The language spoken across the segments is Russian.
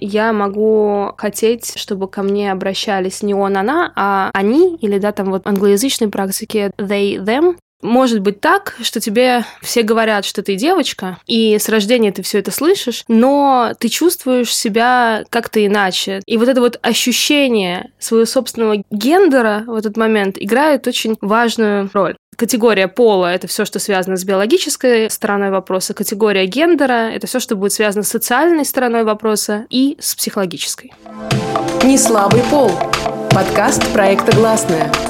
я могу хотеть, чтобы ко мне обращались не он, она, а они, или, да, там вот англоязычной практике they, them, может быть так, что тебе все говорят, что ты девочка, и с рождения ты все это слышишь, но ты чувствуешь себя как-то иначе. И вот это вот ощущение своего собственного гендера в этот момент играет очень важную роль. Категория пола – это все, что связано с биологической стороной вопроса. Категория гендера – это все, что будет связано с социальной стороной вопроса и с психологической. Не слабый пол. Подкаст проекта «Гласная».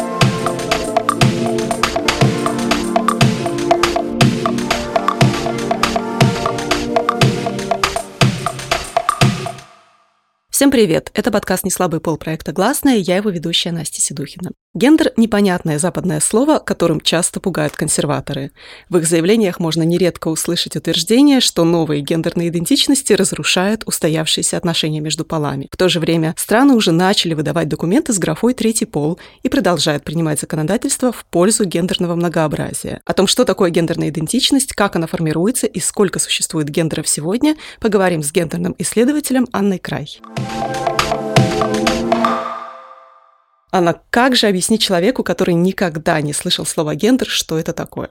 Всем привет! Это подкаст «Неслабый пол» проекта «Гласная» я его ведущая Настя Седухина. Гендер – непонятное западное слово, которым часто пугают консерваторы. В их заявлениях можно нередко услышать утверждение, что новые гендерные идентичности разрушают устоявшиеся отношения между полами. В то же время страны уже начали выдавать документы с графой «третий пол» и продолжают принимать законодательство в пользу гендерного многообразия. О том, что такое гендерная идентичность, как она формируется и сколько существует гендеров сегодня, поговорим с гендерным исследователем Анной Край. Анна, как же объяснить человеку, который никогда не слышал слова гендер, что это такое?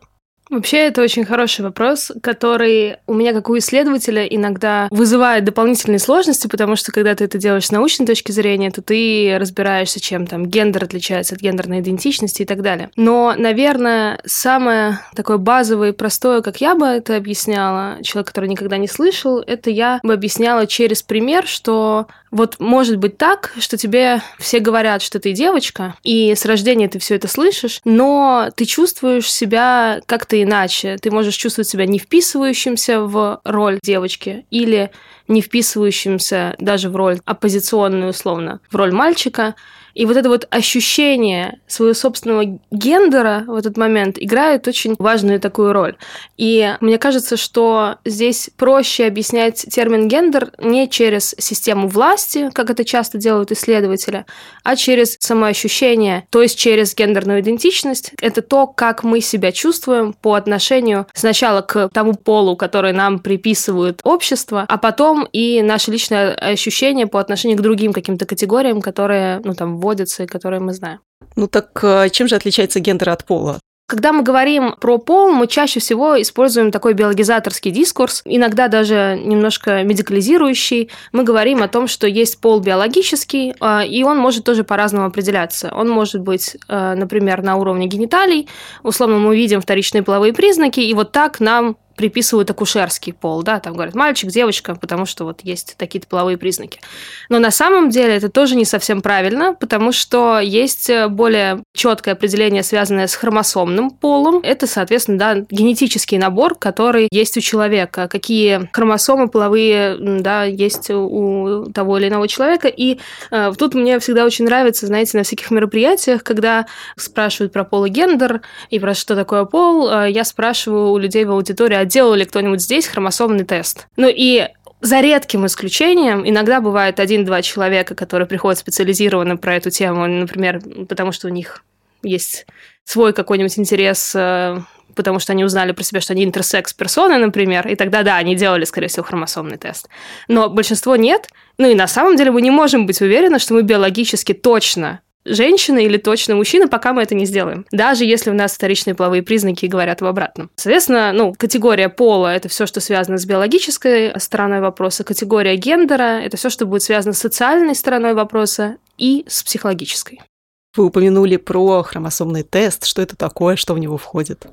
Вообще, это очень хороший вопрос, который у меня, как у исследователя, иногда вызывает дополнительные сложности, потому что когда ты это делаешь с научной точки зрения, то ты разбираешься, чем там гендер отличается от гендерной идентичности и так далее. Но, наверное, самое такое базовое и простое, как я бы это объясняла, человек, который никогда не слышал, это я бы объясняла через пример, что вот может быть так, что тебе все говорят, что ты девочка, и с рождения ты все это слышишь, но ты чувствуешь себя как-то иначе. Ты можешь чувствовать себя не вписывающимся в роль девочки или не вписывающимся даже в роль оппозиционную, условно, в роль мальчика. И вот это вот ощущение своего собственного гендера в этот момент играет очень важную такую роль. И мне кажется, что здесь проще объяснять термин гендер не через систему власти, как это часто делают исследователи, а через самоощущение, то есть через гендерную идентичность. Это то, как мы себя чувствуем по отношению сначала к тому полу, который нам приписывают общество, а потом и наше личное ощущение по отношению к другим каким-то категориям, которые, ну, там, вводятся и которые мы знаем. Ну так э, чем же отличается гендер от пола? Когда мы говорим про пол, мы чаще всего используем такой биологизаторский дискурс, иногда даже немножко медикализирующий. Мы говорим о том, что есть пол биологический, э, и он может тоже по-разному определяться. Он может быть, э, например, на уровне гениталий, условно мы видим вторичные половые признаки, и вот так нам приписывают акушерский пол, да, там говорят мальчик, девочка, потому что вот есть такие-то половые признаки. Но на самом деле это тоже не совсем правильно, потому что есть э, более четкое определение, связанное с хромосомным полом. Это, соответственно, да, генетический набор, который есть у человека. Какие хромосомы половые, да, есть у того или иного человека. И э, тут мне всегда очень нравится, знаете, на всяких мероприятиях, когда спрашивают про пол и гендер и про что такое пол, э, я спрашиваю у людей в аудитории, делал ли кто-нибудь здесь хромосомный тест. Ну и за редким исключением, иногда бывает один-два человека, которые приходят специализированно про эту тему, например, потому что у них есть свой какой-нибудь интерес, э, потому что они узнали про себя, что они интерсекс-персоны, например, и тогда, да, они делали, скорее всего, хромосомный тест. Но большинство нет. Ну и на самом деле мы не можем быть уверены, что мы биологически точно женщина или точно мужчина, пока мы это не сделаем. Даже если у нас вторичные половые признаки говорят об обратном. Соответственно, ну, категория пола – это все, что связано с биологической стороной вопроса. Категория гендера – это все, что будет связано с социальной стороной вопроса и с психологической. Вы упомянули про хромосомный тест. Что это такое, что в него входит?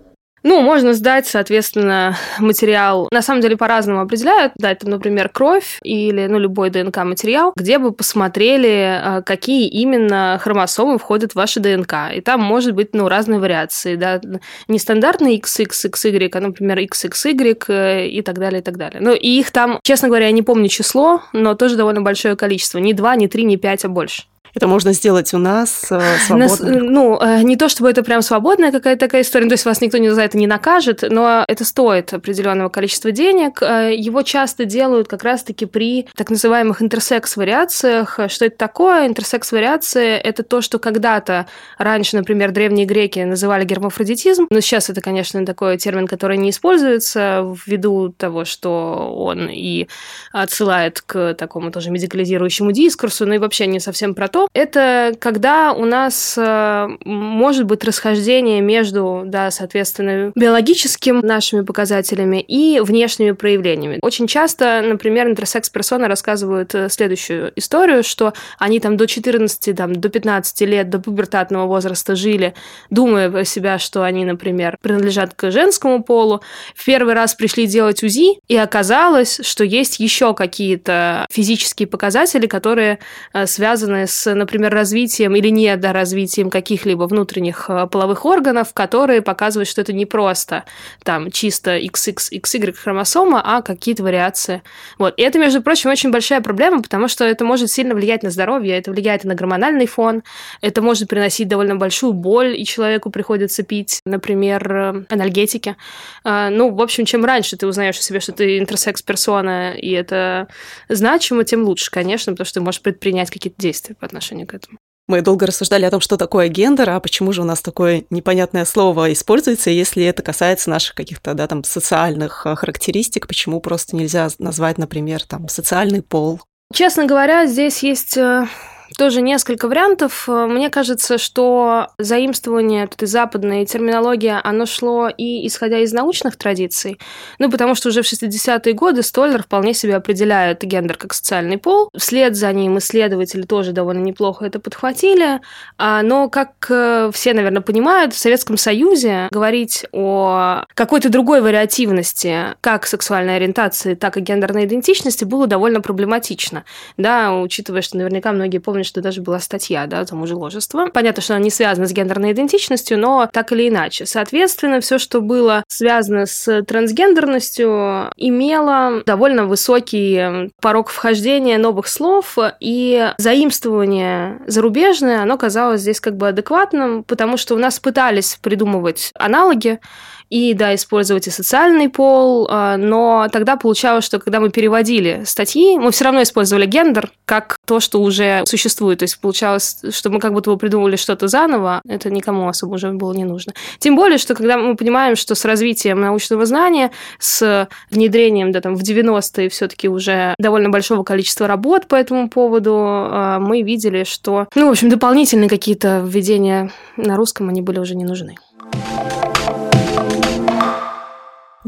Ну, можно сдать, соответственно, материал. На самом деле по-разному определяют. Дать, там, например, кровь или ну, любой ДНК-материал, где бы посмотрели, а, какие именно хромосомы входят в ваши ДНК. И там может быть ну, разные вариации. Да? Не стандартный XXXY, а, например, XXY э, и так далее, и так далее. Ну, и их там, честно говоря, я не помню число, но тоже довольно большое количество. Не два, не три, не пять, а больше. Это можно сделать у нас э, свободно? Нас, ну, э, не то чтобы это прям свободная какая-то такая история, то есть вас никто не за это не накажет, но это стоит определенного количества денег. Э, его часто делают как раз-таки при так называемых интерсекс-вариациях. Что это такое? Интерсекс-вариация – это то, что когда-то раньше, например, древние греки называли гермафродитизм, но сейчас это, конечно, такой термин, который не используется ввиду того, что он и отсылает к такому тоже медикализирующему дискурсу, ну и вообще не совсем про то, это когда у нас э, может быть расхождение между, да, соответственно, биологическим нашими показателями и внешними проявлениями. Очень часто, например, интерсекс-персоны рассказывают э, следующую историю, что они там до 14, там, до 15 лет, до пубертатного возраста жили, думая про себя, что они, например, принадлежат к женскому полу. В первый раз пришли делать УЗИ, и оказалось, что есть еще какие-то физические показатели, которые э, связаны с например, развитием или недоразвитием каких-либо внутренних э, половых органов, которые показывают, что это не просто там чисто XX, XY хромосома, а какие-то вариации. Вот. И это, между прочим, очень большая проблема, потому что это может сильно влиять на здоровье, это влияет на гормональный фон, это может приносить довольно большую боль, и человеку приходится пить, например, э, анальгетики. Э, ну, в общем, чем раньше ты узнаешь о себе, что ты интерсекс-персона, и это значимо, тем лучше, конечно, потому что ты можешь предпринять какие-то действия отношение к этому. Мы долго рассуждали о том, что такое гендер, а почему же у нас такое непонятное слово используется, если это касается наших каких-то, да, там, социальных а, характеристик, почему просто нельзя назвать, например, там, социальный пол? Честно говоря, здесь есть э, тоже несколько вариантов. Мне кажется, что заимствование этой западной терминологии, оно шло и исходя из научных традиций, ну, потому что уже в 60-е годы Столлер вполне себе определяет гендер как социальный пол. Вслед за ним исследователи тоже довольно неплохо это подхватили. А, но, как э, все, наверное, понимают, в Советском Союзе говорить о какой-то другой вариативности, как сексуальной ориентации, так и гендерной идентичности, было довольно проблематично. Да, учитывая, что наверняка многие помнят, что даже была статья, да, за мужеложество. Понятно, что она не связана с гендерной идентичностью, но так или иначе. Соответственно, все, что было связано с трансгендерностью, имело довольно высокий порог вхождения новых слов, и заимствование зарубежное, оно казалось здесь как бы адекватным, потому что у нас пытались придумывать аналоги, и, да, использовать и социальный пол, а, но тогда получалось, что когда мы переводили статьи, мы все равно использовали гендер как то, что уже существует. То есть получалось, что мы как будто бы придумывали что-то заново, это никому особо уже было не нужно. Тем более, что когда мы понимаем, что с развитием научного знания, с внедрением, да, там, в 90-е все-таки уже довольно большого количества работ по этому поводу, а, мы видели, что, ну, в общем, дополнительные какие-то введения на русском, они были уже не нужны.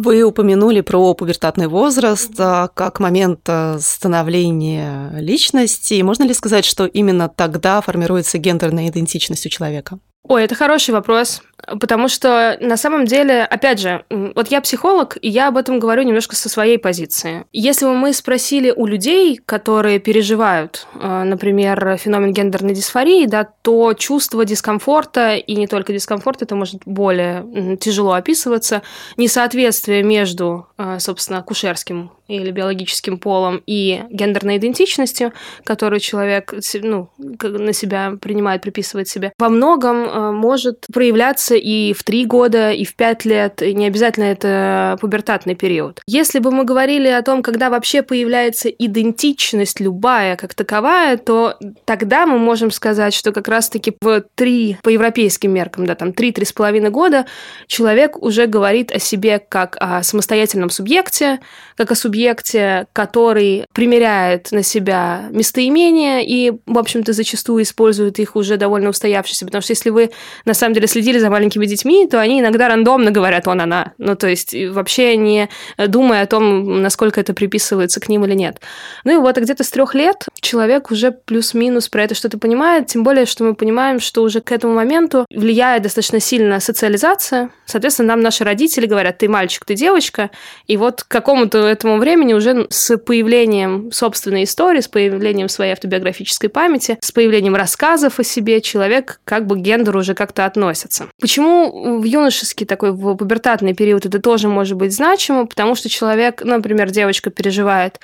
Вы упомянули про пубертатный возраст а, как момент а, становления личности. Можно ли сказать, что именно тогда формируется гендерная идентичность у человека? Ой, это хороший вопрос, потому что на самом деле, опять же, вот я психолог, и я об этом говорю немножко со своей позиции. Если бы мы спросили у людей, которые переживают, э, например, феномен гендерной дисфории, да, то чувство дискомфорта, и не только дискомфорт, это может более тяжело описываться, несоответствие между, э, собственно, кушерским или биологическим полом и гендерной идентичностью, которую человек ну, на себя принимает, приписывает себе, во многом э, может проявляться и в три года, и в пять лет, и не обязательно это пубертатный период. Если бы мы говорили о том, когда вообще появляется идентичность любая как таковая, то тогда мы можем сказать, что как раз-таки в три, по европейским меркам, да, там три-три с половиной года человек уже говорит о себе как о самостоятельном субъекте, как о субъекте, который примеряет на себя местоимения и, в общем-то, зачастую использует их уже довольно устоявшиеся. Потому что если вы, на самом деле, следили за маленькими детьми, то они иногда рандомно говорят «он, она». Ну, то есть вообще не думая о том, насколько это приписывается к ним или нет. Ну и вот где-то с трех лет человек уже плюс-минус про это что-то понимает, тем более, что мы понимаем, что уже к этому моменту влияет достаточно сильно социализация. Соответственно, нам наши родители говорят, ты мальчик, ты девочка, и вот к какому-то этому времени уже с появлением собственной истории, с появлением своей автобиографической памяти, с появлением рассказов о себе человек как бы к гендеру уже как-то относится. Почему в юношеский такой, в пубертатный период это тоже может быть значимо? Потому что человек, например, девочка переживает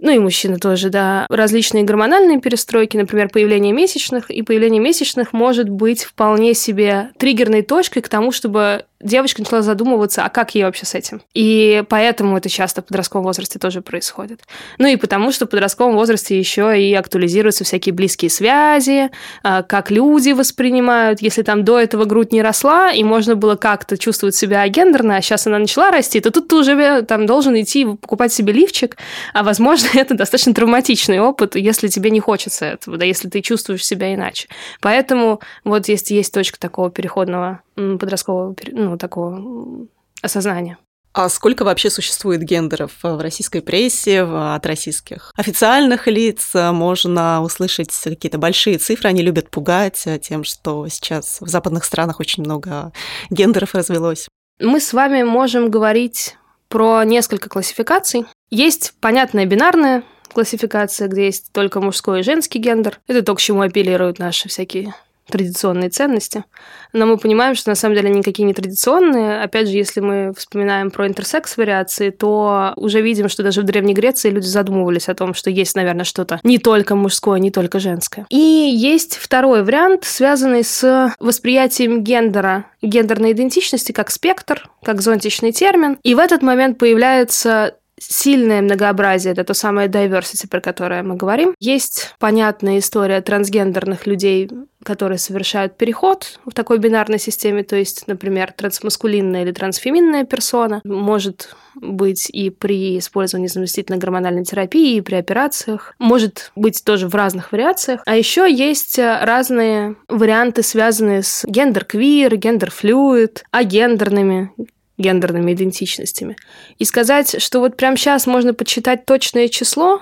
ну и мужчины тоже, да, различные гормональные перестройки, например, появление месячных, и появление месячных может быть вполне себе триггерной точкой к тому, чтобы девочка начала задумываться, а как ей вообще с этим. И поэтому это часто в подростковом возрасте тоже происходит. Ну и потому, что в подростковом возрасте еще и актуализируются всякие близкие связи, а, как люди воспринимают. Если там до этого грудь не росла, и можно было как-то чувствовать себя гендерно, а сейчас она начала расти, то тут ты уже э, там должен идти покупать себе лифчик, а возможно, это достаточно травматичный опыт, если тебе не хочется этого, да, если ты чувствуешь себя иначе. Поэтому вот есть, есть точка такого переходного подросткового, ну, такого осознания. А сколько вообще существует гендеров в российской прессе, от российских официальных лиц? Можно услышать какие-то большие цифры, они любят пугать тем, что сейчас в западных странах очень много гендеров развелось. Мы с вами можем говорить про несколько классификаций. Есть понятная бинарная классификация, где есть только мужской и женский гендер. Это то, к чему апеллируют наши всякие традиционные ценности. Но мы понимаем, что на самом деле никакие не традиционные. Опять же, если мы вспоминаем про интерсекс-вариации, то уже видим, что даже в Древней Греции люди задумывались о том, что есть, наверное, что-то не только мужское, не только женское. И есть второй вариант, связанный с восприятием гендера, гендерной идентичности как спектр, как зонтичный термин. И в этот момент появляется сильное многообразие, это то самое diversity, про которое мы говорим. Есть понятная история трансгендерных людей, которые совершают переход в такой бинарной системе, то есть, например, трансмаскулинная или трансфеминная персона может быть и при использовании заместительной гормональной терапии, и при операциях, может быть тоже в разных вариациях. А еще есть разные варианты, связанные с гендер-квир, гендер-флюид, агендерными гендерными идентичностями. И сказать, что вот прямо сейчас можно подсчитать точное число,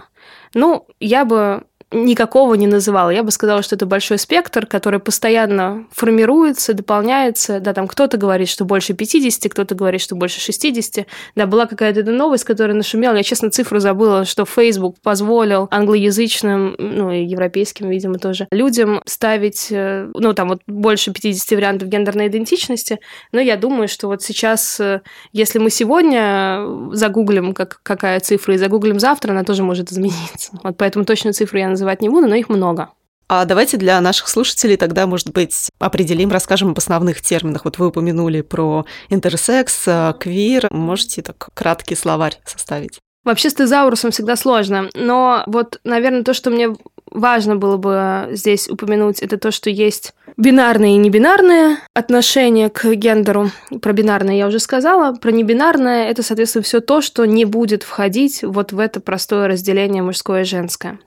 ну, я бы никакого не называла. Я бы сказала, что это большой спектр, который постоянно формируется, дополняется. Да, там кто-то говорит, что больше 50, кто-то говорит, что больше 60. Да, была какая-то новость, которая нашумела. Я, честно, цифру забыла, что Facebook позволил англоязычным, ну, и европейским, видимо, тоже, людям ставить, э, ну, там вот больше 50 вариантов гендерной идентичности. Но я думаю, что вот сейчас, э, если мы сегодня загуглим, как, какая цифра, и загуглим завтра, она тоже может измениться. Вот поэтому точную цифру я называть не буду, но их много. А давайте для наших слушателей тогда, может быть, определим, расскажем об основных терминах. Вот вы упомянули про интерсекс, квир. Можете так краткий словарь составить? Вообще с тезаурусом всегда сложно, но вот, наверное, то, что мне важно было бы здесь упомянуть, это то, что есть бинарное и небинарное отношение к гендеру. Про бинарное я уже сказала. Про небинарное это, соответственно, все то, что не будет входить вот в это простое разделение мужское и женское.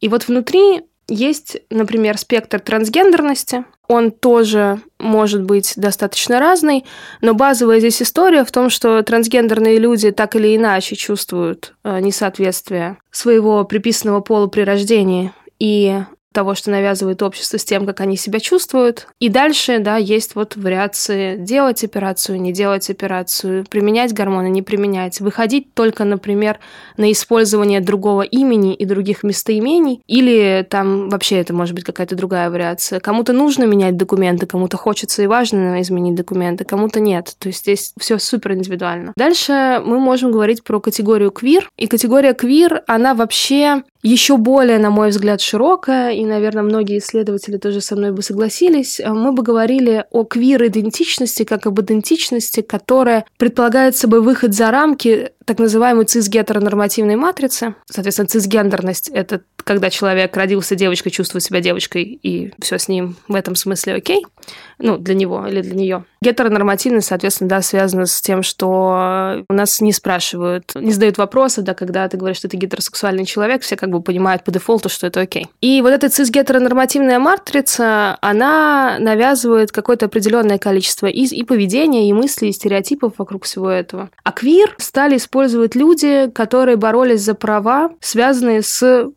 И вот внутри есть, например, спектр трансгендерности. Он тоже может быть достаточно разный, но базовая здесь история в том, что трансгендерные люди так или иначе чувствуют э, несоответствие своего приписанного пола при рождении и того, что навязывает общество с тем, как они себя чувствуют. И дальше, да, есть вот вариации делать операцию, не делать операцию, применять гормоны, не применять, выходить только, например, на использование другого имени и других местоимений, или там вообще это может быть какая-то другая вариация. Кому-то нужно менять документы, кому-то хочется и важно изменить документы, кому-то нет. То есть здесь все супер индивидуально. Дальше мы можем говорить про категорию квир. И категория квир, она вообще еще более, на мой взгляд, широкая, и, наверное, многие исследователи тоже со мной бы согласились, э, мы бы говорили о квир-идентичности как об идентичности, которая предполагает собой выход за рамки так называемой цис-гетеронормативной матрицы. Соответственно, цисгендерность — это когда человек родился девочкой, чувствует себя девочкой, и все с ним в этом смысле окей, ну, для него или для нее. Гетеронормативность, соответственно, да, связана с тем, что у нас не спрашивают, не задают вопросов, да, когда ты говоришь, что ты гетеросексуальный человек, все как бы понимают по дефолту, что это окей. И вот эта цис-гетеронормативная матрица, она навязывает какое-то определенное количество и, и поведения, и мыслей, и стереотипов вокруг всего этого. А квир стали использовать люди, которые боролись за права, связанные с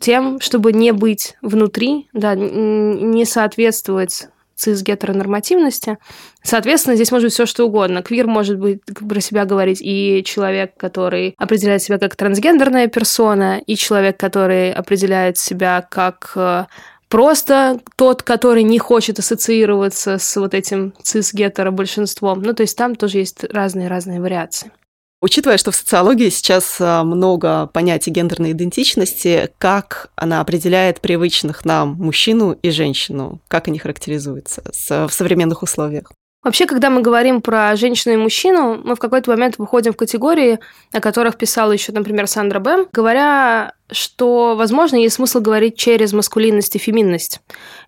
тем, чтобы не быть внутри, да, не соответствовать цис-гетеронормативности. Соответственно, здесь может быть все что угодно. Квир может быть про себя говорить и человек, который определяет себя как трансгендерная персона, и человек, который определяет себя как э, просто тот, который не хочет ассоциироваться с вот этим цис-гетеро большинством. Ну, то есть там тоже есть разные-разные вариации. Учитывая, что в социологии сейчас а, много понятий гендерной идентичности, как она определяет привычных нам мужчину и женщину, как они характеризуются в современных условиях? Вообще, когда мы говорим про женщину и мужчину, мы в какой-то момент выходим в категории, о которых писала еще, например, Сандра Бэм, говоря что, возможно, есть смысл говорить через маскулинность и феминность.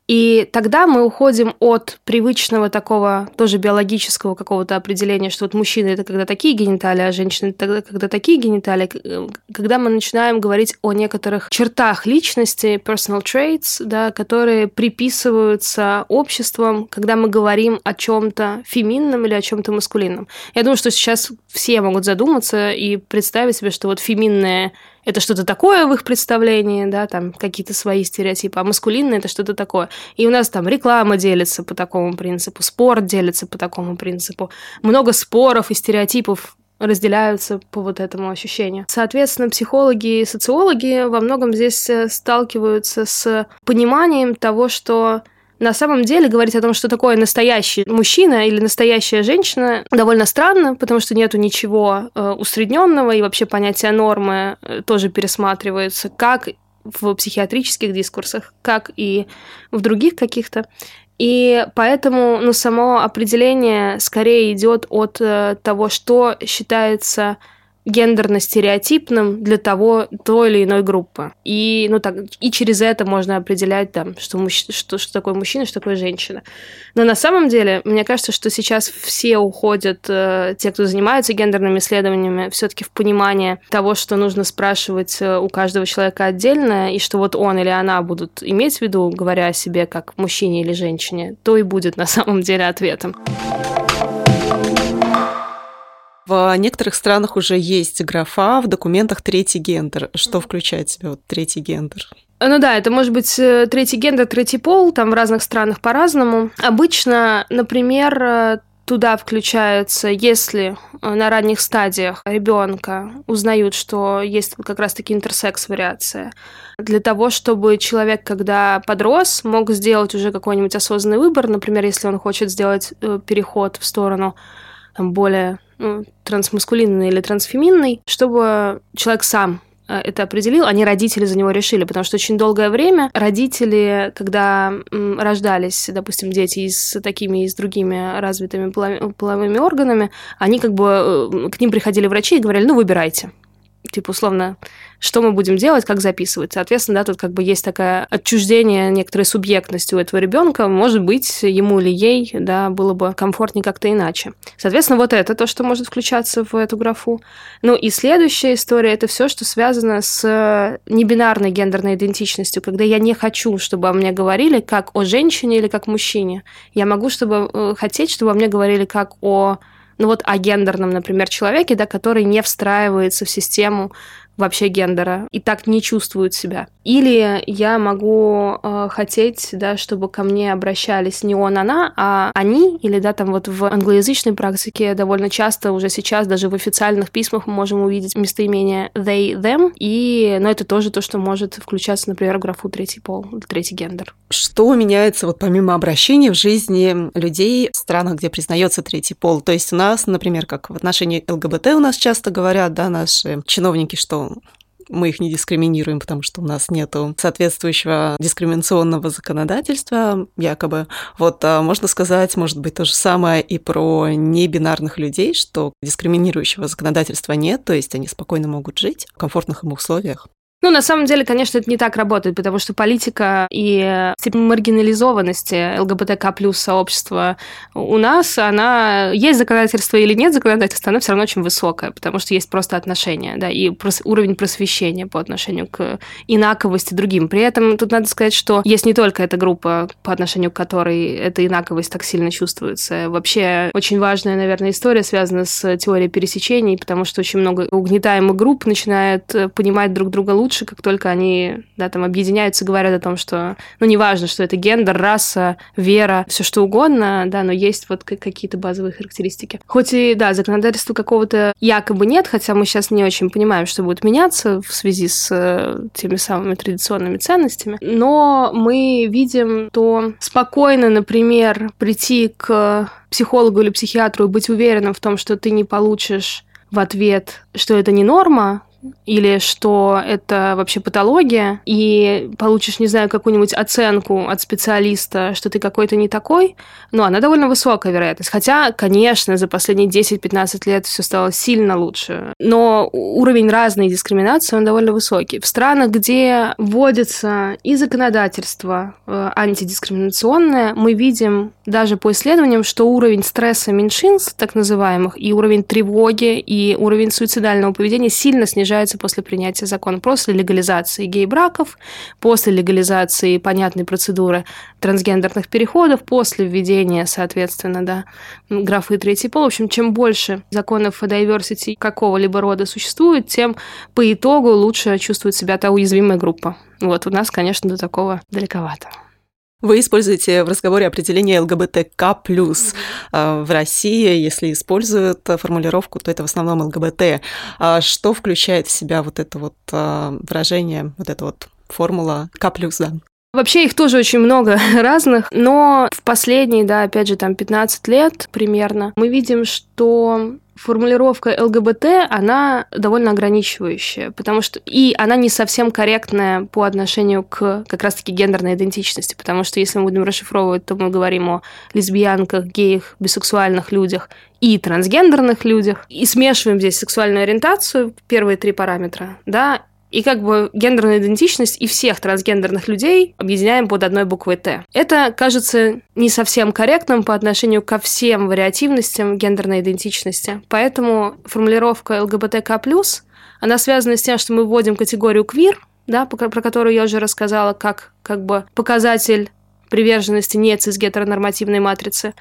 И тогда мы уходим от привычного такого тоже биологического какого-то определения, что вот мужчины это когда такие гениталии, а женщины это тогда когда такие гениталии, э, когда мы начинаем говорить о некоторых чертах личности, personal traits, да, которые приписываются обществом, когда мы говорим о чем-то феминном или о чем-то маскулинном. Я думаю, что сейчас все могут задуматься и представить себе, что вот феминное это что-то такое в их представлении, да, там какие-то свои стереотипы, а маскулинное это что-то такое. И у нас там реклама делится по такому принципу, спорт делится по такому принципу, много споров и стереотипов разделяются по вот этому ощущению. Соответственно, психологи и социологи во многом здесь э, сталкиваются с пониманием того, что на самом деле говорить о том, что такое настоящий мужчина или настоящая женщина, довольно странно, потому что нету ничего э, усредненного, и вообще понятие нормы э, тоже пересматривается, как в психиатрических дискурсах, как и в других каких-то. И поэтому ну, само определение скорее идет от э, того, что считается гендерно-стереотипным для того, той или иной группы. И, ну, так, и через это можно определять, там, что, мужч... что, что такое мужчина, что такое женщина. Но на самом деле, мне кажется, что сейчас все уходят, э, те, кто занимаются гендерными исследованиями, все таки в понимание того, что нужно спрашивать э, у каждого человека отдельно, и что вот он или она будут иметь в виду, говоря о себе как мужчине или женщине, то и будет на самом деле ответом. В некоторых странах уже есть графа в документах третий гендер. Что включает в себя вот третий гендер? Ну да, это может быть э, третий гендер, третий пол, там в разных странах по-разному. Обычно, например, э, туда включается, если э, на ранних стадиях ребенка узнают, что есть как раз-таки интерсекс-вариация, для того, чтобы человек, когда подрос, мог сделать уже какой-нибудь осознанный выбор, например, если он хочет сделать переход в сторону там, более ну, трансмаскулинный или трансфеминный, чтобы человек сам э, это определил, а не родители за него решили, потому что очень долгое время родители, когда рождались, допустим, дети с такими и с другими развитыми половыми органами, они как бы э, к ним приходили врачи и говорили, ну, выбирайте. Типа, условно, что мы будем делать, как записывать. Соответственно, да, тут как бы есть такое отчуждение некоторой субъектности у этого ребенка. Может быть, ему или ей, да, было бы комфортнее как-то иначе. Соответственно, вот это то, что может включаться в эту графу. Ну и следующая история это все, что связано с небинарной гендерной идентичностью, когда я не хочу, чтобы о мне говорили как о женщине или как мужчине. Я могу чтобы э, хотеть, чтобы о мне говорили как о ну вот о гендерном, например, человеке, да, который не встраивается в систему вообще гендера и так не чувствуют себя. Или я могу э, хотеть, да, чтобы ко мне обращались не он, она, а они, или да, там вот в англоязычной практике довольно часто уже сейчас даже в официальных письмах мы можем увидеть местоимение they, them, и, но это тоже то, что может включаться, например, в графу третий пол, третий гендер. Что меняется вот помимо обращений в жизни людей в странах, где признается третий пол? То есть у нас, например, как в отношении ЛГБТ у нас часто говорят, да, наши чиновники, что мы их не дискриминируем, потому что у нас нет соответствующего дискриминационного законодательства, якобы. Вот а, можно сказать, может быть, то же самое и про небинарных людей, что дискриминирующего законодательства нет, то есть они спокойно могут жить в комфортных им условиях. Ну, на самом деле, конечно, это не так работает, потому что политика и степень маргинализованности ЛГБТК плюс сообщества у нас, она есть законодательство или нет законодательства, она все равно очень высокая, потому что есть просто отношения, да, и уровень просвещения по отношению к инаковости другим. При этом тут надо сказать, что есть не только эта группа, по отношению к которой эта инаковость так сильно чувствуется. Вообще, очень важная, наверное, история связана с теорией пересечений, потому что очень много угнетаемых групп начинает понимать друг друга лучше, лучше, как только они, да, там объединяются, говорят о том, что, ну, неважно, что это гендер, раса, вера, все что угодно, да, но есть вот какие-то базовые характеристики. Хоть и, да, законодательства какого-то якобы нет, хотя мы сейчас не очень понимаем, что будет меняться в связи с э, теми самыми традиционными ценностями, но мы видим, то спокойно, например, прийти к психологу или психиатру и быть уверенным в том, что ты не получишь в ответ, что это не норма, или что это вообще патология, и получишь, не знаю, какую-нибудь оценку от специалиста, что ты какой-то не такой, но она довольно высокая вероятность. Хотя, конечно, за последние 10-15 лет все стало сильно лучше, но уровень разной дискриминации, он довольно высокий. В странах, где вводится и законодательство э, антидискриминационное, мы видим даже по исследованиям, что уровень стресса меньшинств, так называемых, и уровень тревоги, и уровень суицидального поведения сильно снижается снижается после принятия закона, после легализации гей-браков, после легализации понятной процедуры трансгендерных переходов, после введения, соответственно, да, графы третий пол. В общем, чем больше законов о diversity какого-либо рода существует, тем по итогу лучше чувствует себя та уязвимая группа. Вот у нас, конечно, до такого далековато. Вы используете в разговоре определение ЛГБТК+. Mm-hmm. В России, если используют формулировку, то это в основном ЛГБТ. А что включает в себя вот это вот а, выражение, вот эта вот формула К+, да? Вообще их тоже очень много разных, но в последние, да, опять же, там 15 лет примерно, мы видим, что формулировка ЛГБТ, она довольно ограничивающая, потому что и она не совсем корректная по отношению к как раз-таки гендерной идентичности, потому что если мы будем расшифровывать, то мы говорим о лесбиянках, геях, бисексуальных людях и трансгендерных людях, и смешиваем здесь сексуальную ориентацию, первые три параметра, да, и как бы гендерную идентичность и всех трансгендерных людей объединяем под одной буквой Т. Это кажется не совсем корректным по отношению ко всем вариативностям гендерной идентичности. Поэтому формулировка ЛГБТК+, она связана с тем, что мы вводим категорию квир, да, про которую я уже рассказала, как, как бы показатель приверженности не цис-гетеронормативной матрицы.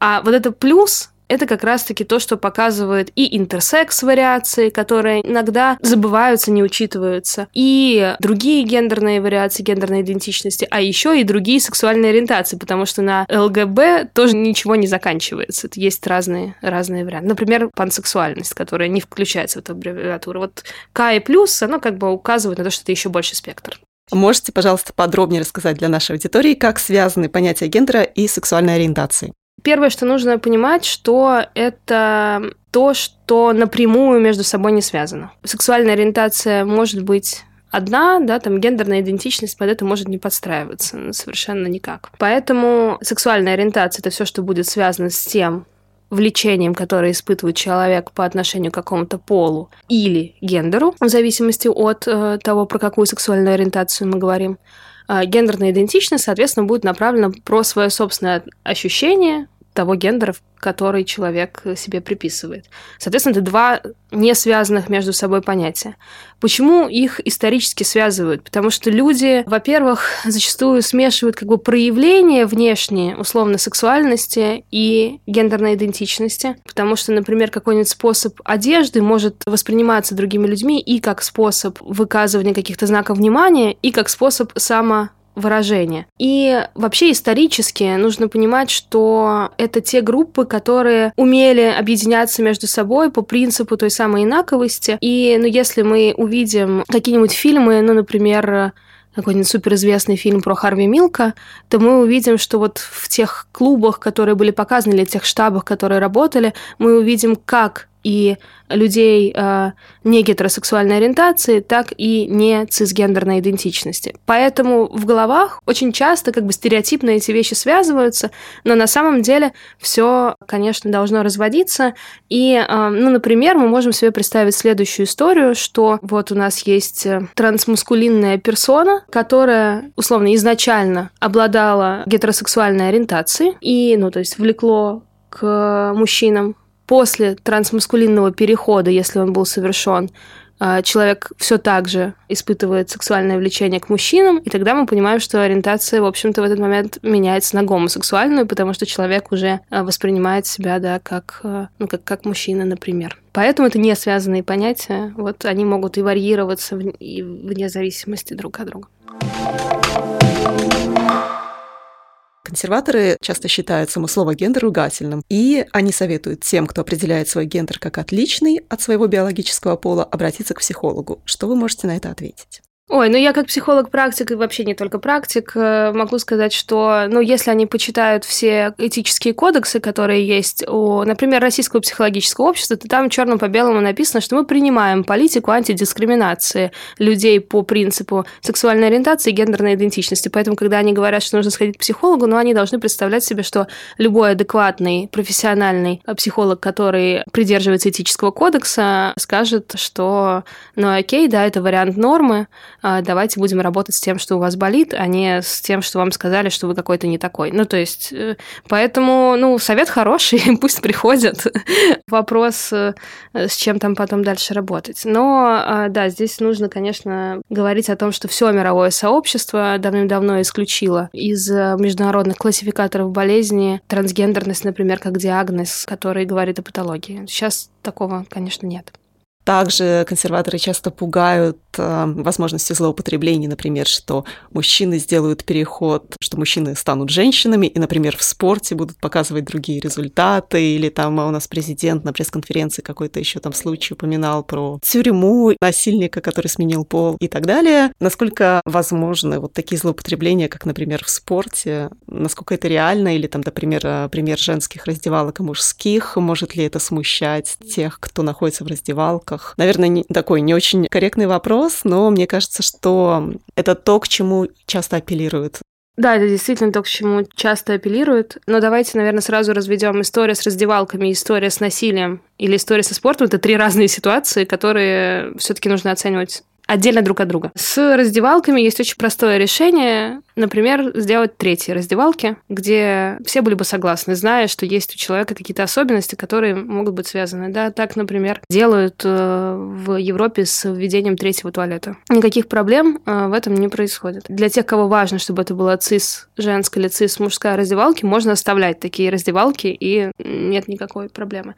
А вот это плюс это как раз-таки то, что показывает и интерсекс-вариации, которые иногда забываются, не учитываются, и другие гендерные вариации гендерной идентичности, а еще и другие сексуальные ориентации, потому что на ЛГБ тоже ничего не заканчивается. Есть разные, разные варианты. Например, пансексуальность, которая не включается в эту аббревиатуру. Вот К и плюс, оно как бы указывает на то, что это еще больше спектр. Можете, пожалуйста, подробнее рассказать для нашей аудитории, как связаны понятия гендера и сексуальной ориентации? Первое, что нужно понимать, что это то, что напрямую между собой не связано. Сексуальная ориентация может быть одна, да, там гендерная идентичность под это может не подстраиваться ну, совершенно никак. Поэтому сексуальная ориентация это все, что будет связано с тем влечением, которое испытывает человек по отношению к какому-то полу или гендеру, в зависимости от э, того, про какую сексуальную ориентацию мы говорим. А, гендерная идентичность, соответственно, будет направлена про свое собственное ощущение того гендера, который человек себе приписывает. Соответственно, это два не связанных между собой понятия. Почему их исторически связывают? Потому что люди, во-первых, зачастую смешивают как бы проявления внешние, условно, сексуальности и гендерной идентичности. Потому что, например, какой-нибудь способ одежды может восприниматься другими людьми и как способ выказывания каких-то знаков внимания, и как способ само выражения. И вообще исторически нужно понимать, что это те группы, которые умели объединяться между собой по принципу той самой инаковости. И ну, если мы увидим какие-нибудь фильмы, ну, например, какой-нибудь суперизвестный фильм про Харви Милка, то мы увидим, что вот в тех клубах, которые были показаны, или тех штабах, которые работали, мы увидим, как и людей э, не гетеросексуальной ориентации, так и не цисгендерной идентичности. Поэтому в головах очень часто как бы стереотипно эти вещи связываются, но на самом деле все, конечно, должно разводиться. И, э, ну, например, мы можем себе представить следующую историю, что вот у нас есть э, трансмускулинная персона, которая, условно, изначально обладала гетеросексуальной ориентацией и, ну, то есть влекло к мужчинам, после трансмаскулинного перехода, если он был совершен, а, человек все так же испытывает сексуальное влечение к мужчинам, и тогда мы понимаем, что ориентация, в общем-то, в этот момент меняется на гомосексуальную, потому что человек уже а, воспринимает себя, да, как, а, ну, как, как мужчина, например. Поэтому это не связанные понятия, вот они могут и варьироваться вне зависимости друг от друга. Консерваторы часто считают само слово гендер ругательным, и они советуют тем, кто определяет свой гендер как отличный от своего биологического пола, обратиться к психологу. Что вы можете на это ответить? Ой, ну я как психолог-практик и вообще не только практик, э, могу сказать, что, ну, если они почитают все этические кодексы, которые есть у, например, Российского психологического общества, то там черным по белому написано, что мы принимаем политику антидискриминации людей по принципу сексуальной ориентации и гендерной идентичности. Поэтому, когда они говорят, что нужно сходить к психологу, ну, они должны представлять себе, что любой адекватный профессиональный психолог, который придерживается этического кодекса, скажет, что, ну, окей, да, это вариант нормы, давайте будем работать с тем, что у вас болит, а не с тем, что вам сказали, что вы какой-то не такой. Ну, то есть, э, поэтому, ну, совет хороший, пусть приходят. Вопрос, э, с чем там потом дальше работать. Но, а, да, здесь нужно, конечно, говорить о том, что все мировое сообщество давным-давно исключило из э, международных классификаторов болезни трансгендерность, например, как диагноз, который говорит о патологии. Сейчас такого, конечно, нет. Также консерваторы часто пугают возможности злоупотреблений, например, что мужчины сделают переход, что мужчины станут женщинами, и, например, в спорте будут показывать другие результаты, или там у нас президент на пресс-конференции какой-то еще там случай упоминал про тюрьму, насильника, который сменил пол и так далее. Насколько возможны вот такие злоупотребления, как, например, в спорте? Насколько это реально? Или там, например, э, пример женских раздевалок и мужских? Может ли это смущать тех, кто находится в раздевалках? Наверное, не, такой не очень корректный вопрос, но мне кажется, что это то, к чему часто апеллируют да, это действительно то, к чему часто апеллируют. Но давайте, наверное, сразу разведем история с раздевалками, история с насилием или история со спортом. Это три разные ситуации, которые все-таки нужно оценивать отдельно друг от друга. С раздевалками есть очень простое решение. Например, сделать третьи раздевалки, где все были бы согласны, зная, что есть у человека какие-то особенности, которые могут быть связаны. Да, так, например, делают э, в Европе с введением третьего туалета. Никаких проблем э, в этом не происходит. Для тех, кого важно, чтобы это была цис женская или цис мужская раздевалки, можно оставлять такие раздевалки, и нет никакой проблемы.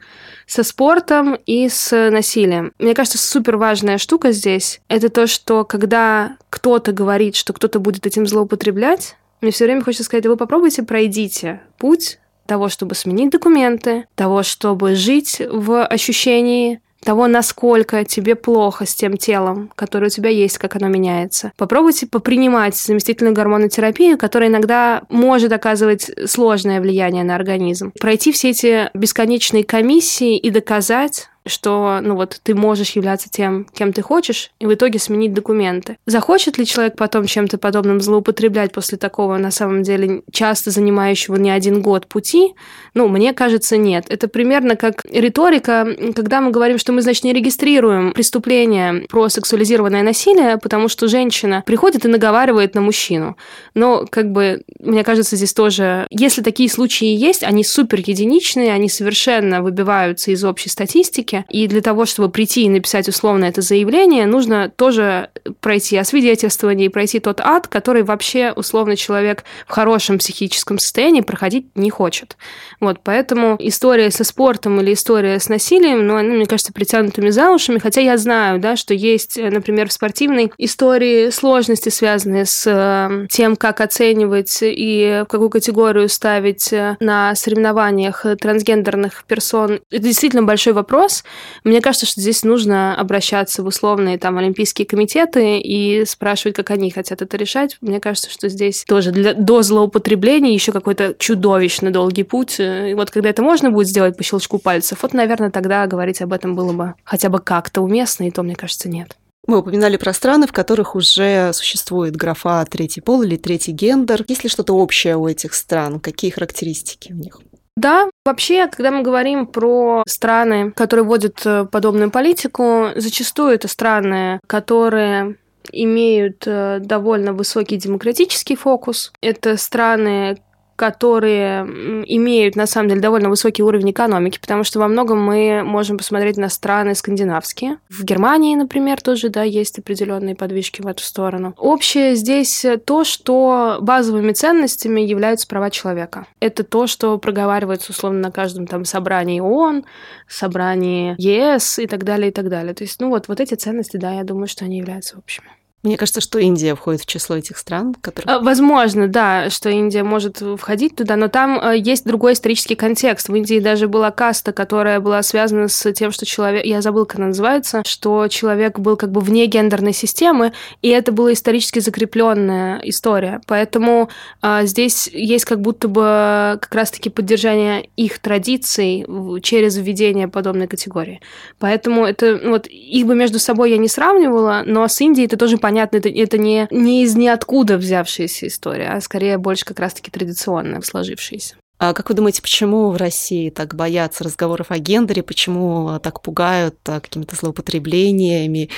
Со спортом и с насилием. Мне кажется, супер важная штука здесь — это то, что когда кто-то говорит, что кто-то будет этим злоупотреблять, мне все время хочется сказать, вы попробуйте, пройдите путь того, чтобы сменить документы, того, чтобы жить в ощущении того, насколько тебе плохо с тем телом, которое у тебя есть, как оно меняется. Попробуйте попринимать заместительную гормонотерапию, которая иногда может оказывать сложное влияние на организм. Пройти все эти бесконечные комиссии и доказать, что, ну вот, ты можешь являться тем, кем ты хочешь, и в итоге сменить документы. Захочет ли человек потом чем-то подобным злоупотреблять после такого, на самом деле, часто занимающего не один год пути? Ну, мне кажется, нет. Это примерно как риторика, когда мы говорим, что мы, значит, не регистрируем преступление про сексуализированное насилие, потому что женщина приходит и наговаривает на мужчину. Но, как бы, мне кажется, здесь тоже, если такие случаи есть, они супер единичные, они совершенно выбиваются из общей статистики, риторики. И для того, чтобы прийти и написать условно это заявление, нужно тоже пройти освидетельствование и пройти тот ад, который вообще условно человек в хорошем психическом состоянии проходить не хочет. Вот, поэтому история со спортом или история с насилием, ну, они, мне кажется, притянутыми за ушами, хотя я знаю, да, что есть, например, в спортивной истории сложности, связанные с э, тем, как оценивать и в какую категорию ставить э, на соревнованиях трансгендерных персон. Это действительно большой вопрос, мне кажется, что здесь нужно обращаться в условные там олимпийские комитеты и спрашивать, как они хотят это решать. Мне кажется, что здесь тоже для, до злоупотребления еще какой-то чудовищно долгий путь. И вот когда это можно будет сделать по щелчку пальцев, вот, наверное, тогда говорить об этом было бы хотя бы как-то уместно, и то, мне кажется, нет. Мы упоминали про страны, в которых уже существует графа третий пол или третий гендер. Есть ли что-то общее у этих стран? Какие характеристики у них? Да, вообще, когда мы говорим про страны, которые вводят э, подобную политику, зачастую это страны, которые имеют э, довольно высокий демократический фокус. Это страны, которые имеют, на самом деле, довольно высокий уровень экономики, потому что во многом мы можем посмотреть на страны скандинавские. В Германии, например, тоже, да, есть определенные подвижки в эту сторону. Общее здесь то, что базовыми ценностями являются права человека. Это то, что проговаривается, условно, на каждом там собрании ООН, собрании ЕС и так далее, и так далее. То есть, ну вот, вот эти ценности, да, я думаю, что они являются общими. Мне кажется, что Индия входит в число этих стран, которые... А, возможно, да, что Индия может входить туда, но там э, есть другой исторический контекст. В Индии даже была каста, которая была связана с тем, что человек... Я забыл, как она называется, что человек был как бы вне гендерной системы, и это была исторически закрепленная история. Поэтому а, здесь есть как будто бы как раз-таки поддержание их традиций через введение подобной категории. Поэтому это вот их бы между собой я не сравнивала, но с Индией это тоже понятно понятно, это, это не, не из ниоткуда взявшаяся история, а скорее больше как раз-таки традиционная, сложившаяся. А как вы думаете, почему в России так боятся разговоров о гендере, почему так пугают а, какими-то злоупотреблениями,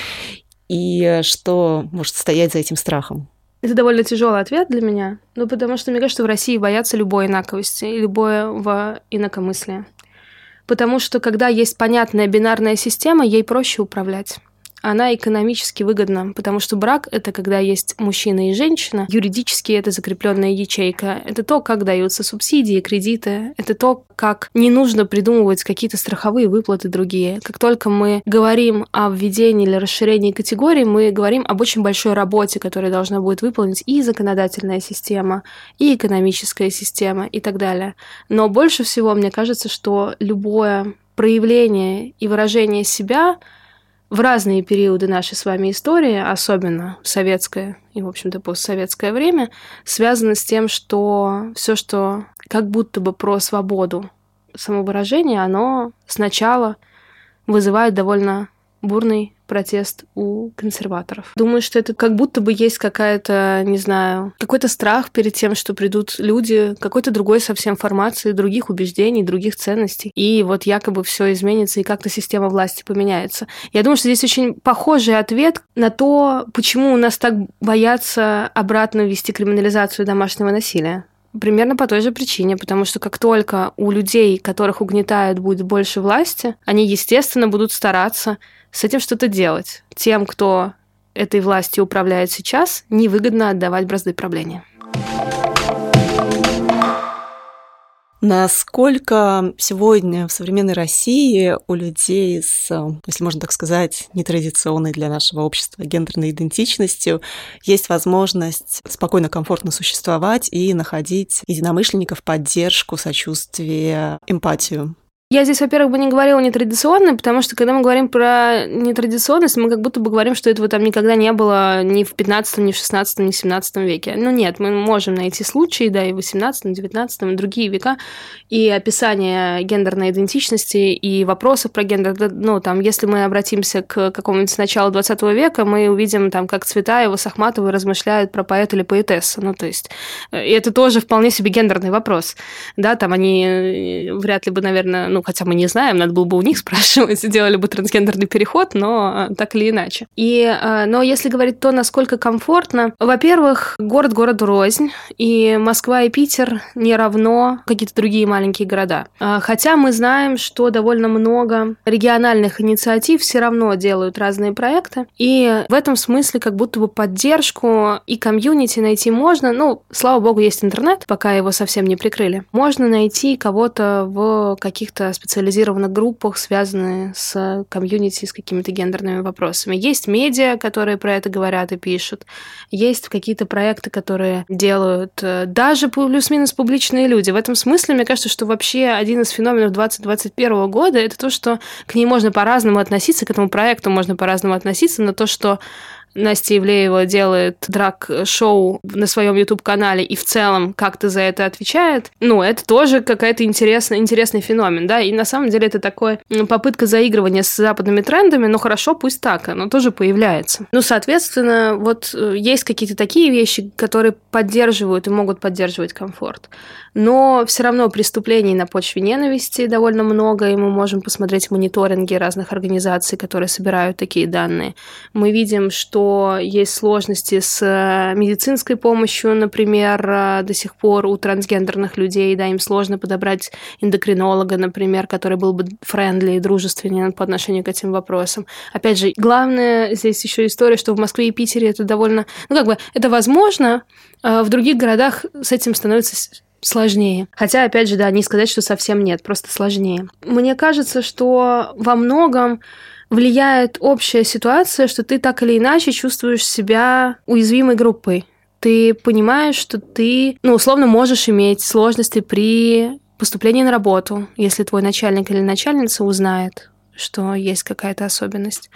и что может стоять за этим страхом? Это довольно тяжелый ответ для меня, ну потому что мне кажется, что в России боятся любой инаковости и любое в инакомыслие. Потому что когда есть понятная бинарная система, ей проще управлять она экономически выгодна, потому что брак — это когда есть мужчина и женщина, юридически это закрепленная ячейка, это то, как даются субсидии, кредиты, это то, как не нужно придумывать какие-то страховые выплаты другие. Как только мы говорим о введении или расширении категорий, мы говорим об очень большой работе, которая должна будет выполнить и законодательная система, и экономическая система, и так далее. Но больше всего мне кажется, что любое проявление и выражение себя в разные периоды нашей с вами истории, особенно советское и, в общем-то, постсоветское время, связано с тем, что все, что как будто бы про свободу самовыражения, оно сначала вызывает довольно бурный протест у консерваторов. Думаю, что это как будто бы есть какая-то, не знаю, какой-то страх перед тем, что придут люди какой-то другой совсем формации, других убеждений, других ценностей. И вот якобы все изменится, и как-то система власти поменяется. Я думаю, что здесь очень похожий ответ на то, почему у нас так боятся обратно ввести криминализацию домашнего насилия. Примерно по той же причине, потому что как только у людей, которых угнетают, будет больше власти, они, естественно, будут стараться с этим что-то делать. Тем, кто этой властью управляет сейчас, невыгодно отдавать бразды правления. Насколько сегодня в современной России у людей с, если можно так сказать, нетрадиционной для нашего общества гендерной идентичностью есть возможность спокойно, комфортно существовать и находить единомышленников, поддержку, сочувствие, эмпатию? Я здесь, во-первых, бы не говорила нетрадиционно, потому что когда мы говорим про нетрадиционность, мы как будто бы говорим, что этого там никогда не было ни в 15, ни в 16, ни в 17 веке. Ну нет, мы можем найти случаи, да, и в 18, 19, и другие века, и описание гендерной идентичности, и вопросов про гендер. Ну, там, если мы обратимся к какому-нибудь началу 20 века, мы увидим там, как Цветаева с Ахматовой размышляют про поэта или поэтессу. Ну, то есть, э, и это тоже вполне себе гендерный вопрос. Да, там они э, вряд ли бы, наверное, ну, хотя мы не знаем, надо было бы у них спрашивать, сделали бы трансгендерный переход, но э, так или иначе. И, э, но если говорить то, насколько комфортно, во-первых, город городу рознь, и Москва и Питер не равно какие-то другие маленькие города. Э, хотя мы знаем, что довольно много региональных инициатив все равно делают разные проекты, и в этом смысле как будто бы поддержку и комьюнити найти можно. Ну, слава богу, есть интернет, пока его совсем не прикрыли. Можно найти кого-то в каких-то каких-то специализированных группах, связанные с комьюнити, с какими-то гендерными вопросами. Есть медиа, которые про это говорят и пишут. Есть какие-то проекты, которые делают э, даже плюс-минус публичные люди. В этом смысле, мне кажется, что вообще один из феноменов 2021 года это то, что к ней можно по-разному относиться, к этому проекту можно по-разному относиться, но то, что Настя Ивлеева делает драг-шоу на своем YouTube-канале и в целом как-то за это отвечает, ну, это тоже какая-то интересный, интересный феномен, да, и на самом деле это такое попытка заигрывания с западными трендами, ну, хорошо, пусть так, оно тоже появляется. Ну, соответственно, вот э, есть какие-то такие вещи, которые поддерживают и могут поддерживать комфорт. Но все равно преступлений на почве ненависти довольно много, и мы можем посмотреть мониторинги разных организаций, которые собирают такие данные. Мы видим, что есть сложности с э, медицинской помощью, например, э, до сих пор у трансгендерных людей, да, им сложно подобрать эндокринолога, например, который был бы френдли и дружественнее по отношению к этим вопросам. Опять же, главное здесь еще история, что в Москве и Питере это довольно, ну как бы, это возможно, а в других городах с этим становится сложнее. Хотя, опять же, да, не сказать, что совсем нет, просто сложнее. Мне кажется, что во многом влияет общая ситуация, что ты так или иначе чувствуешь себя уязвимой группой. Ты понимаешь, что ты, ну, условно, можешь иметь сложности при поступлении на работу, если твой начальник или начальница узнает, что есть какая-то особенность.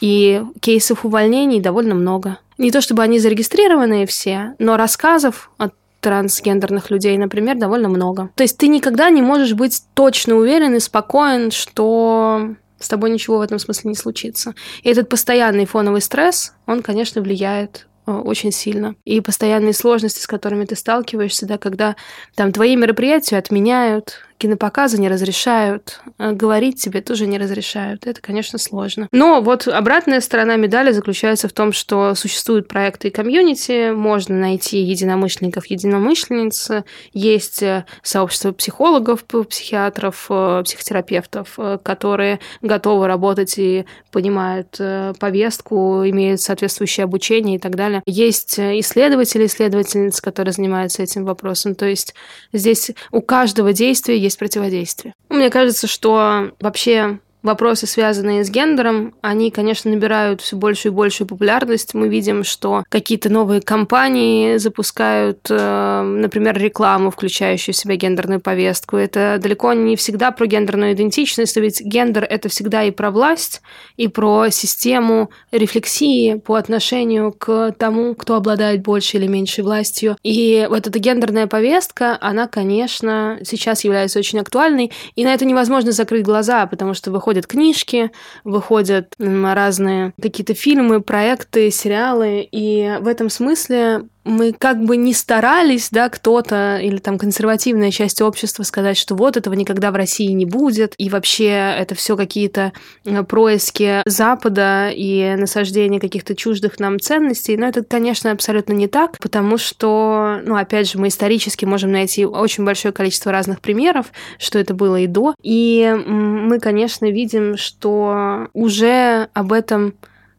И кейсов увольнений довольно много. Не то чтобы они зарегистрированные все, но рассказов от трансгендерных людей, например, довольно много. То есть ты никогда не можешь быть точно уверен и спокоен, что с тобой ничего в этом смысле не случится. И этот постоянный фоновый стресс, он, конечно, влияет э, очень сильно. И постоянные сложности, с которыми ты сталкиваешься, да, когда там твои мероприятия отменяют, кинопоказы не разрешают, э, говорить тебе тоже не разрешают. Это, конечно, сложно. Но вот обратная сторона медали заключается в том, что существуют проекты и комьюнити, можно найти единомышленников, единомышленниц, есть э, сообщество психологов, психиатров, э, психотерапевтов, которые готовы работать и понимают повестку, имеют соответствующее обучение и так далее. Есть исследователи, исследовательницы, которые занимаются этим вопросом. То есть здесь у каждого действия есть противодействие. Мне кажется, что вообще вопросы, связанные с гендером, они, конечно, набирают все большую и большую популярность. Мы видим, что какие-то новые компании запускают, э, например, рекламу, включающую в себя гендерную повестку. Это далеко не всегда про гендерную идентичность, ведь гендер — это всегда и про власть, и про систему рефлексии по отношению к тому, кто обладает большей или меньшей властью. И вот эта гендерная повестка, она, конечно, сейчас является очень актуальной, и на это невозможно закрыть глаза, потому что выходит выходят книжки, выходят разные какие-то фильмы, проекты, сериалы, и в этом смысле мы как бы не старались, да, кто-то или там консервативная часть общества сказать, что вот этого никогда в России не будет, и вообще это все какие-то э, происки Запада и насаждение каких-то чуждых нам ценностей, но это, конечно, абсолютно не так, потому что, ну, опять же, мы исторически можем найти очень большое количество разных примеров, что это было и до, и мы, конечно, видим, что уже об этом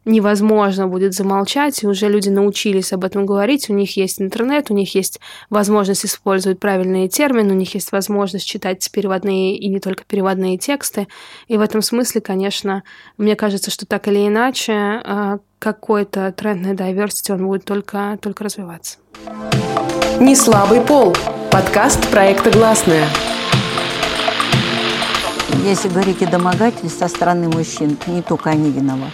невозможно будет замолчать, и уже люди научились об этом говорить, у них есть интернет, у них есть возможность использовать правильные термины, у них есть возможность читать переводные и не только переводные тексты. И в этом смысле, конечно, мне кажется, что так или иначе а, какой-то тренд на diversity, он будет только, только развиваться. Не слабый пол. Подкаст проекта «Гласная». Если говорить о домогательстве со стороны мужчин, не только они виноваты.